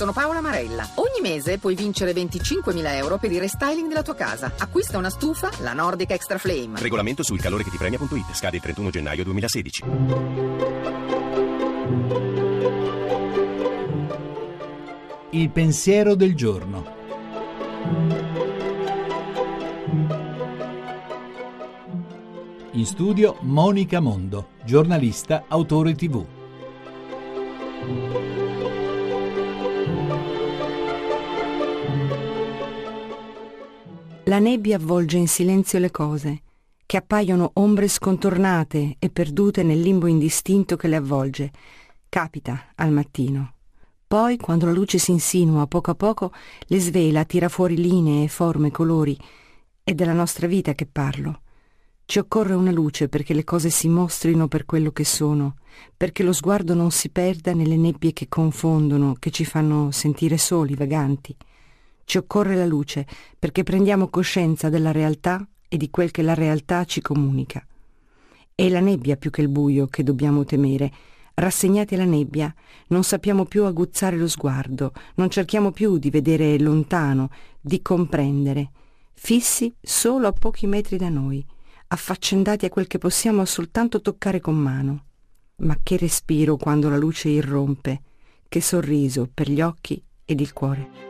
sono Paola Marella. Ogni mese puoi vincere 25.000 euro per il restyling della tua casa. Acquista una stufa, la Nordic Extra Flame. Regolamento sul calore che ti premia.it. Scade il 31 gennaio 2016. Il pensiero del giorno. In studio Monica Mondo, giornalista, autore tv. La nebbia avvolge in silenzio le cose, che appaiono ombre scontornate e perdute nel limbo indistinto che le avvolge. Capita al mattino. Poi, quando la luce si insinua poco a poco, le svela, tira fuori linee, forme, colori. È della nostra vita che parlo. Ci occorre una luce perché le cose si mostrino per quello che sono, perché lo sguardo non si perda nelle nebbie che confondono, che ci fanno sentire soli, vaganti. Ci occorre la luce perché prendiamo coscienza della realtà e di quel che la realtà ci comunica. È la nebbia più che il buio che dobbiamo temere. Rassegnati alla nebbia, non sappiamo più aguzzare lo sguardo, non cerchiamo più di vedere lontano, di comprendere, fissi solo a pochi metri da noi, affaccendati a quel che possiamo soltanto toccare con mano. Ma che respiro quando la luce irrompe, che sorriso per gli occhi ed il cuore.